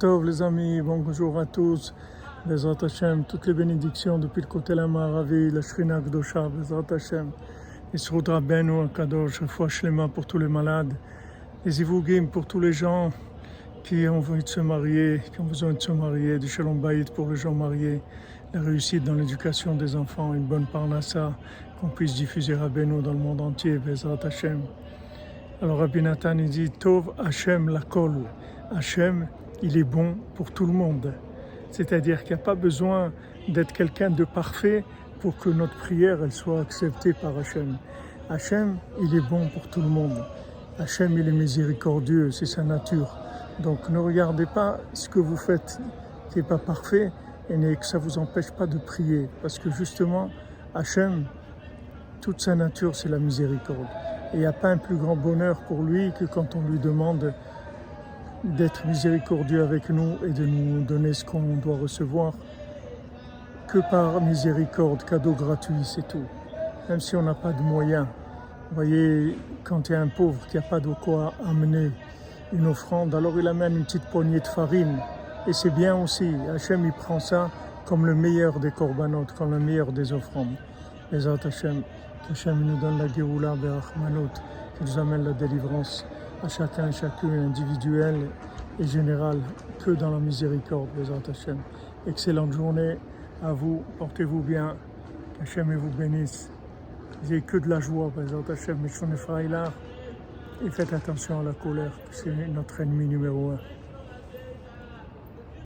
Tov les amis, bonjour à tous. Bezrat Hashem, toutes les bénédictions depuis le côté la Maravi, la Shrina Gdosha, Bezrat Hashem. Yisrout Rabbeinu Akadosh, Refoua Shlema pour tous les malades. Les Ivougim pour tous les gens qui ont envie de se marier, qui ont besoin de se marier, du Shalom Bayit pour les gens mariés, la réussite dans l'éducation des enfants, une bonne parnassa, qu'on puisse diffuser Rabbeinu dans le monde entier, Bezrat Hashem. Alors Rabbi Nathan dit Tov Hashem Lakol. Hachem, il est bon pour tout le monde. C'est-à-dire qu'il n'y a pas besoin d'être quelqu'un de parfait pour que notre prière elle soit acceptée par Hachem. Hachem, il est bon pour tout le monde. Hachem, il est miséricordieux, c'est sa nature. Donc ne regardez pas ce que vous faites qui n'est pas parfait et que ça ne vous empêche pas de prier. Parce que justement, Hachem, toute sa nature, c'est la miséricorde. Et il n'y a pas un plus grand bonheur pour lui que quand on lui demande d'être miséricordieux avec nous et de nous donner ce qu'on doit recevoir que par miséricorde, cadeau gratuit, c'est tout. Même si on n'a pas de moyens. Vous voyez, quand il y a un pauvre qui n'a pas de quoi amener une offrande, alors il amène une petite poignée de farine. Et c'est bien aussi. Hachem, il prend ça comme le meilleur des corbanotes, comme le meilleur des offrandes. Les Hachem, Hachem nous donne la Géoula, Berachmanot, qui nous amène la délivrance à chacun, chacune, individuel et général, que dans la miséricorde, les Hachem. Excellente journée à vous, portez-vous bien, Hachem vous bénisse. N'ayez que de la joie, les Hachem, et faites attention à la colère, c'est notre ennemi numéro un.